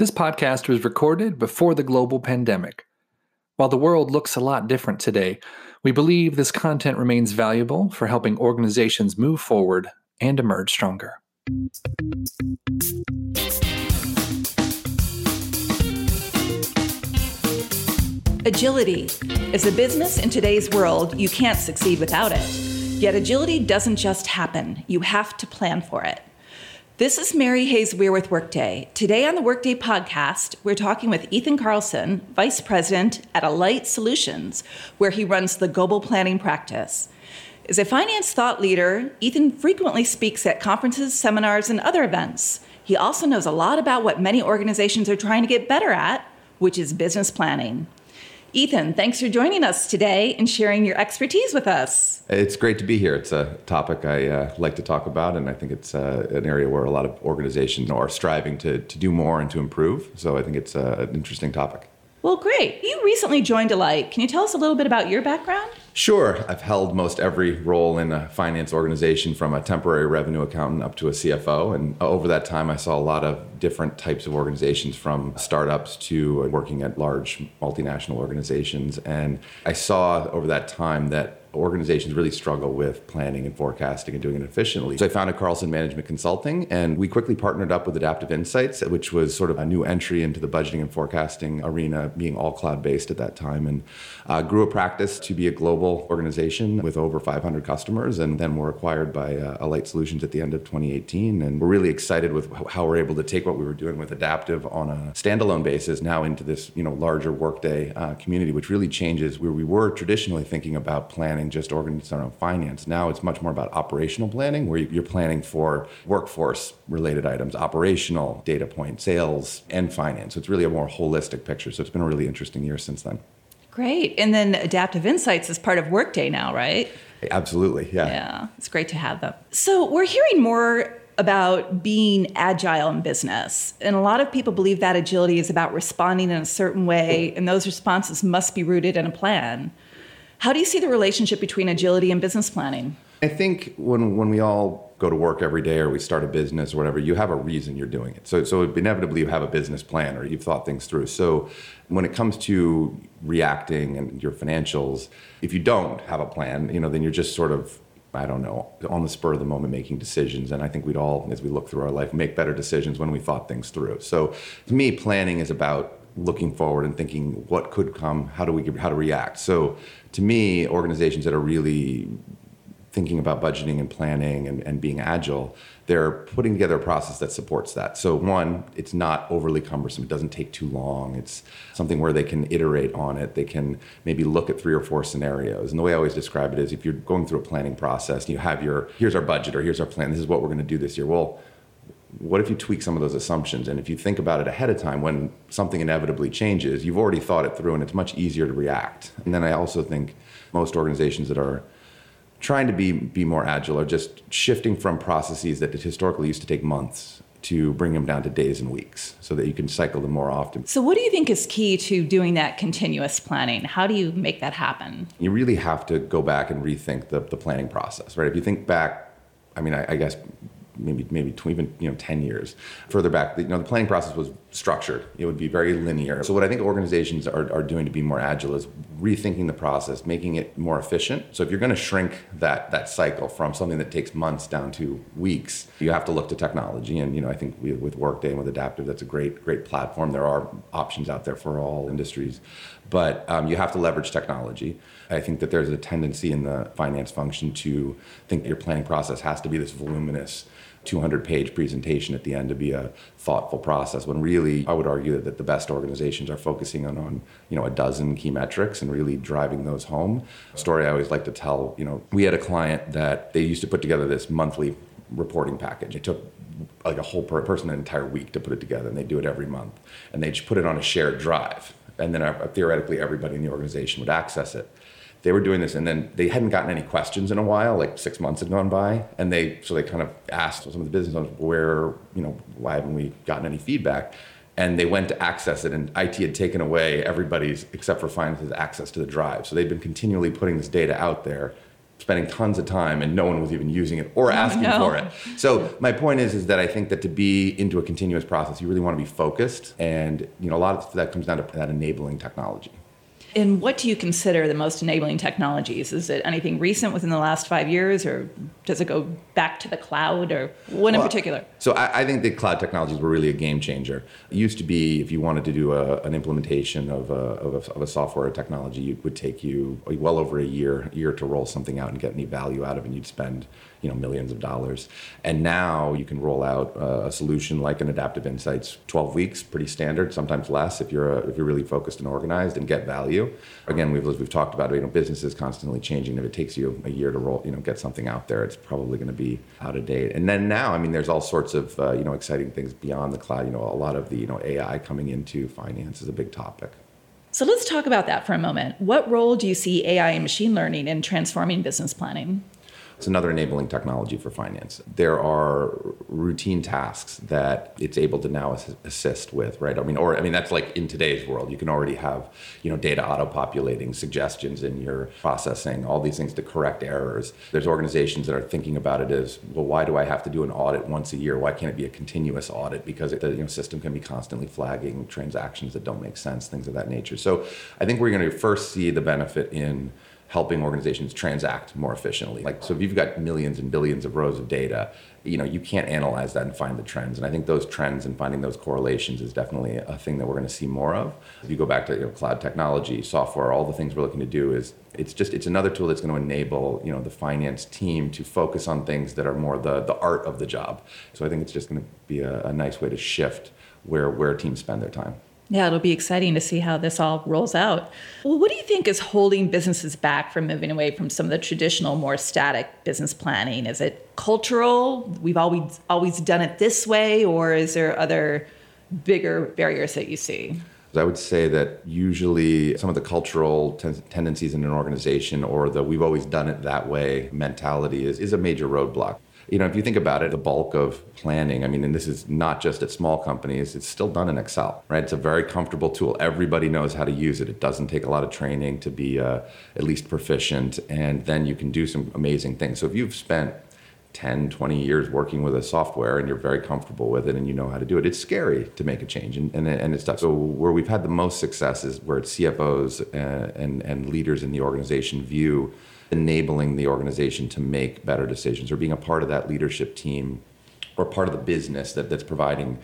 This podcast was recorded before the global pandemic. While the world looks a lot different today, we believe this content remains valuable for helping organizations move forward and emerge stronger. Agility is a business in today's world you can't succeed without it. Yet agility doesn't just happen, you have to plan for it. This is Mary Hayes Weir with Workday. Today on the Workday podcast, we're talking with Ethan Carlson, Vice President at Alight Solutions, where he runs the global planning practice. As a finance thought leader, Ethan frequently speaks at conferences, seminars, and other events. He also knows a lot about what many organizations are trying to get better at, which is business planning. Ethan, thanks for joining us today and sharing your expertise with us. It's great to be here. It's a topic I uh, like to talk about, and I think it's uh, an area where a lot of organizations are striving to, to do more and to improve. So I think it's uh, an interesting topic. Well, great. You recently joined Alight. Can you tell us a little bit about your background? Sure. I've held most every role in a finance organization from a temporary revenue accountant up to a CFO. And over that time, I saw a lot of different types of organizations from startups to working at large multinational organizations. And I saw over that time that organizations really struggle with planning and forecasting and doing it efficiently. So I founded Carlson Management Consulting, and we quickly partnered up with Adaptive Insights, which was sort of a new entry into the budgeting and forecasting arena, being all cloud based at that time, and uh, grew a practice to be a global organization with over 500 customers, and then were acquired by uh, Alight Solutions at the end of 2018. And we're really excited with how we're able to take what we were doing with Adaptive on a standalone basis now into this you know larger Workday uh, community, which really changes where we were traditionally thinking about planning planning just organizational finance. Now it's much more about operational planning, where you're planning for workforce related items, operational data point, sales, and finance. So it's really a more holistic picture. So it's been a really interesting year since then. Great. And then Adaptive Insights is part of Workday now, right? Absolutely. Yeah. Yeah. It's great to have them. So we're hearing more about being agile in business. And a lot of people believe that agility is about responding in a certain way, and those responses must be rooted in a plan. How do you see the relationship between agility and business planning? I think when when we all go to work every day or we start a business or whatever, you have a reason you're doing it. So so inevitably you have a business plan or you've thought things through. So when it comes to reacting and your financials, if you don't have a plan, you know, then you're just sort of I don't know, on the spur of the moment making decisions. And I think we'd all, as we look through our life, make better decisions when we thought things through. So to me, planning is about looking forward and thinking what could come, how do we how to react. So to me, organizations that are really thinking about budgeting and planning and, and being agile, they're putting together a process that supports that. So one, it's not overly cumbersome. It doesn't take too long. It's something where they can iterate on it. They can maybe look at three or four scenarios. And the way I always describe it is if you're going through a planning process you have your, here's our budget or here's our plan, this is what we're going to do this year. Well, what if you tweak some of those assumptions? And if you think about it ahead of time, when something inevitably changes, you've already thought it through and it's much easier to react. And then I also think most organizations that are trying to be, be more agile are just shifting from processes that historically used to take months to bring them down to days and weeks so that you can cycle them more often. So, what do you think is key to doing that continuous planning? How do you make that happen? You really have to go back and rethink the, the planning process, right? If you think back, I mean, I, I guess maybe maybe even you know 10 years further back. You know the planning process was structured. It would be very linear. So what i think organizations are, are doing to be more agile is rethinking the process making it more efficient. So if you're going to shrink that that cycle from something that takes months down to weeks you have to look to technology. And you know i think we, with workday and with adaptive that's a great great platform. There are options out there for all industries. But um, you have to leverage technology. I think that there's a tendency in the finance function to think your planning process has to be this voluminous 200 page presentation at the end to be a thoughtful process when really i would argue that the best organizations are focusing on, on you know a dozen key metrics and really driving those home. Story i always like to tell you know we had a client that they used to put together this monthly reporting package. It took like a whole person an entire week to put it together and they do it every month. And they just put it on a shared drive. And then uh, theoretically everybody in the organization would access it they were doing this and then they hadn't gotten any questions in a while like six months had gone by and they so they kind of asked some of the business owners where you know why haven't we gotten any feedback and they went to access it and it had taken away everybody's except for finance's access to the drive so they'd been continually putting this data out there spending tons of time and no one was even using it or oh, asking no. for it. So my point is is that I think that to be into a continuous process, you really want to be focused and you know a lot of that comes down to that enabling technology. And what do you consider the most enabling technologies? Is it anything recent within the last five years, or does it go back to the cloud, or what in particular? So I, I, think the cloud technologies were really a game changer. It used to be if you wanted to do a, an implementation of a, of a, of, a, software or technology, it would take you well over a year year to roll something out and get any value out of it. And you'd spend you know millions of dollars. And now you can roll out uh, a solution like an Adaptive Insights, 12 weeks, pretty standard, sometimes less if you're a, if you're really focused and organized and get value. Again, we've we've talked about you know businesses constantly changing. If it takes you a year to roll you know get something out there, it's probably going to be out of date. And then now, I mean, there's all sorts of uh, you know exciting things beyond the cloud. You know, a lot of the you know AI coming into finance is a big topic. So let's talk about that for a moment. What role do you see AI and machine learning in transforming business planning? It's another enabling technology for finance. There are routine tasks that it's able to now assist with, right? I mean, or I mean, that's like in today's world, you can already have, you know, data auto populating, suggestions in your processing, all these things to correct errors. There's organizations that are thinking about it as, well, why do I have to do an audit once a year? Why can't it be a continuous audit? Because the you know, system can be constantly flagging transactions that don't make sense, things of that nature. So I think we're going to first see the benefit in helping organizations transact more efficiently. Like so if you've got millions and billions of rows of data, you know, you can't analyze that and find the trends. And I think those trends and finding those correlations is definitely a thing that we're going to see more of. If you go back to you know, cloud technology, software, all the things we're looking to do is it's just it's another tool that's going to enable, you know, the finance team to focus on things that are more the the art of the job. So I think it's just going to be a, a nice way to shift where where teams spend their time. Yeah, it'll be exciting to see how this all rolls out. Well, what do you think is holding businesses back from moving away from some of the traditional, more static business planning? Is it cultural? We've always always done it this way, or is there other bigger barriers that you see? I would say that usually some of the cultural ten- tendencies in an organization or the we've always done it that way mentality is, is a major roadblock you know, if you think about it, the bulk of planning, I mean, and this is not just at small companies, it's still done in Excel, right? It's a very comfortable tool. Everybody knows how to use it. It doesn't take a lot of training to be uh, at least proficient, and then you can do some amazing things. So if you've spent 10, 20 years working with a software and you're very comfortable with it and you know how to do it, it's scary to make a change and, and, and it's tough. So, where we've had the most success is where CFOs and, uh, and, and leaders in the organization view enabling the organization to make better decisions or being a part of that leadership team or part of the business that, that's providing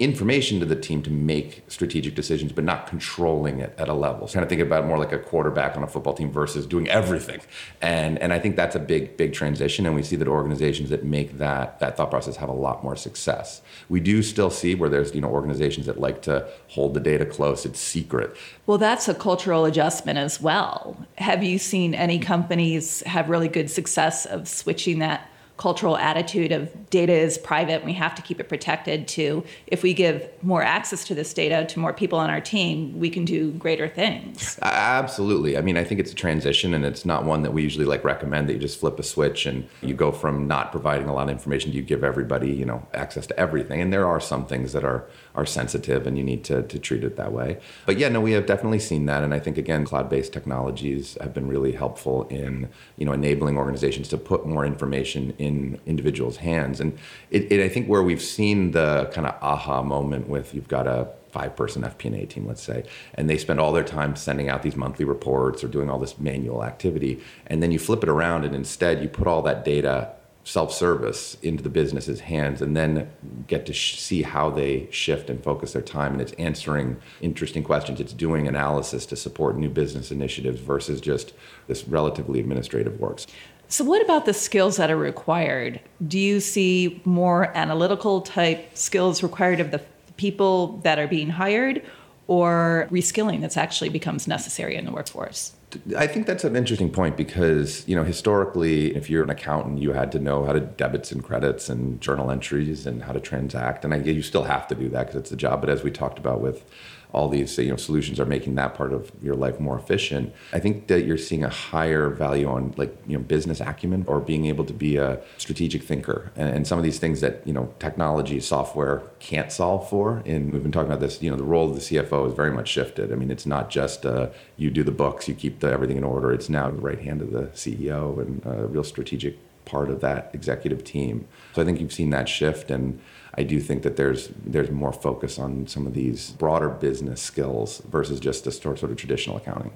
information to the team to make strategic decisions, but not controlling it at a level. So kind of think about more like a quarterback on a football team versus doing everything. And and I think that's a big, big transition. And we see that organizations that make that that thought process have a lot more success. We do still see where there's, you know, organizations that like to hold the data close, it's secret. Well, that's a cultural adjustment as well. Have you seen any companies have really good success of switching that cultural attitude of data is private, we have to keep it protected, to if we give more access to this data to more people on our team, we can do greater things. Absolutely. I mean, I think it's a transition and it's not one that we usually like recommend that you just flip a switch and you go from not providing a lot of information to you give everybody, you know, access to everything. And there are some things that are are sensitive and you need to, to treat it that way. But yeah, no, we have definitely seen that. And I think again, cloud-based technologies have been really helpful in, you know, enabling organizations to put more information in in individuals' hands. And it, it, I think where we've seen the kind of aha moment with you've got a five person FP&A team, let's say, and they spend all their time sending out these monthly reports or doing all this manual activity. And then you flip it around and instead you put all that data self-service into the business's hands and then get to sh- see how they shift and focus their time and it's answering interesting questions it's doing analysis to support new business initiatives versus just this relatively administrative works so, what about the skills that are required? Do you see more analytical type skills required of the people that are being hired, or reskilling that's actually becomes necessary in the workforce? I think that's an interesting point because, you know, historically, if you're an accountant, you had to know how to debits and credits and journal entries and how to transact. And I, you still have to do that because it's a job. But as we talked about with all these you know solutions are making that part of your life more efficient. I think that you're seeing a higher value on like you know business acumen or being able to be a strategic thinker and, and some of these things that you know technology software can't solve for. And we've been talking about this. You know the role of the CFO is very much shifted. I mean it's not just uh, you do the books, you keep the everything in order. It's now the right hand of the CEO and a real strategic part of that executive team. So I think you've seen that shift and I do think that there's there's more focus on some of these broader business skills versus just a sort of traditional accounting.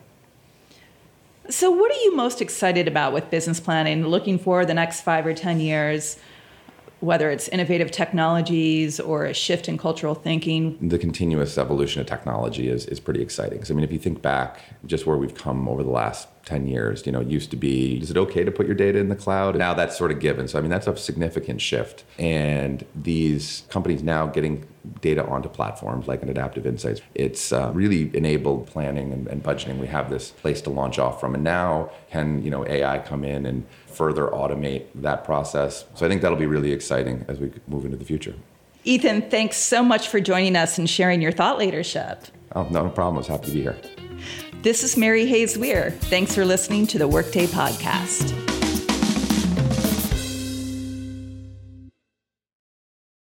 So what are you most excited about with business planning looking for the next 5 or 10 years? whether it's innovative technologies or a shift in cultural thinking. The continuous evolution of technology is, is pretty exciting. So, I mean, if you think back just where we've come over the last 10 years, you know, it used to be, is it okay to put your data in the cloud? Now that's sort of given. So, I mean, that's a significant shift. And these companies now getting data onto platforms like an Adaptive Insights, it's uh, really enabled planning and, and budgeting. We have this place to launch off from. And now can, you know, AI come in and further automate that process? So I think that'll be really exciting as we move into the future. Ethan, thanks so much for joining us and sharing your thought leadership. Oh, no problem. I was happy to be here. This is Mary Hayes Weir. Thanks for listening to the Workday Podcast.